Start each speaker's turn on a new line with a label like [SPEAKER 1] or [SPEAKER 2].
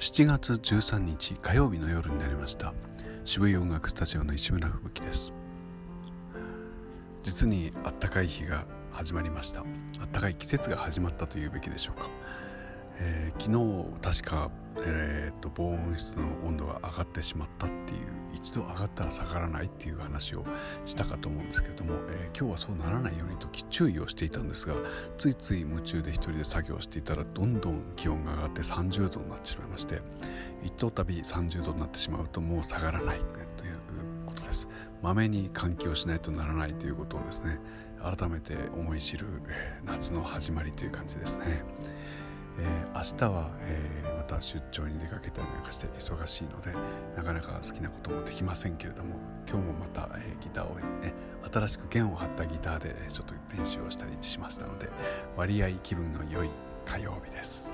[SPEAKER 1] 7月13日火曜日の夜になりました。渋谷音楽スタジオの石村吹雪です。実にあったかい日が始まりました。あったかい季節が始まったというべきでしょうか、えー、昨日確か、えー、っと防音室の温度が上がってしまったっていう一度上がったら下がらないっていう話をしたかと思うんですけれども、えー、今日はそうならないようにと注意をしていたんですがついつい夢中で一人で作業していたらどんどん気温が上がって30度になってしまいまして一等旅30度になってしまうともう下がらないということですまめに換気をしないとならないということをですね改めて思い知る夏の始まりという感じですね。明日は、えー、また出張に出かけたりなんかして忙しいのでなかなか好きなこともできませんけれども今日もまた、えー、ギターを、ね、新しく弦を張ったギターでちょっと練習をしたりしましたので割合気分の良い火曜日です。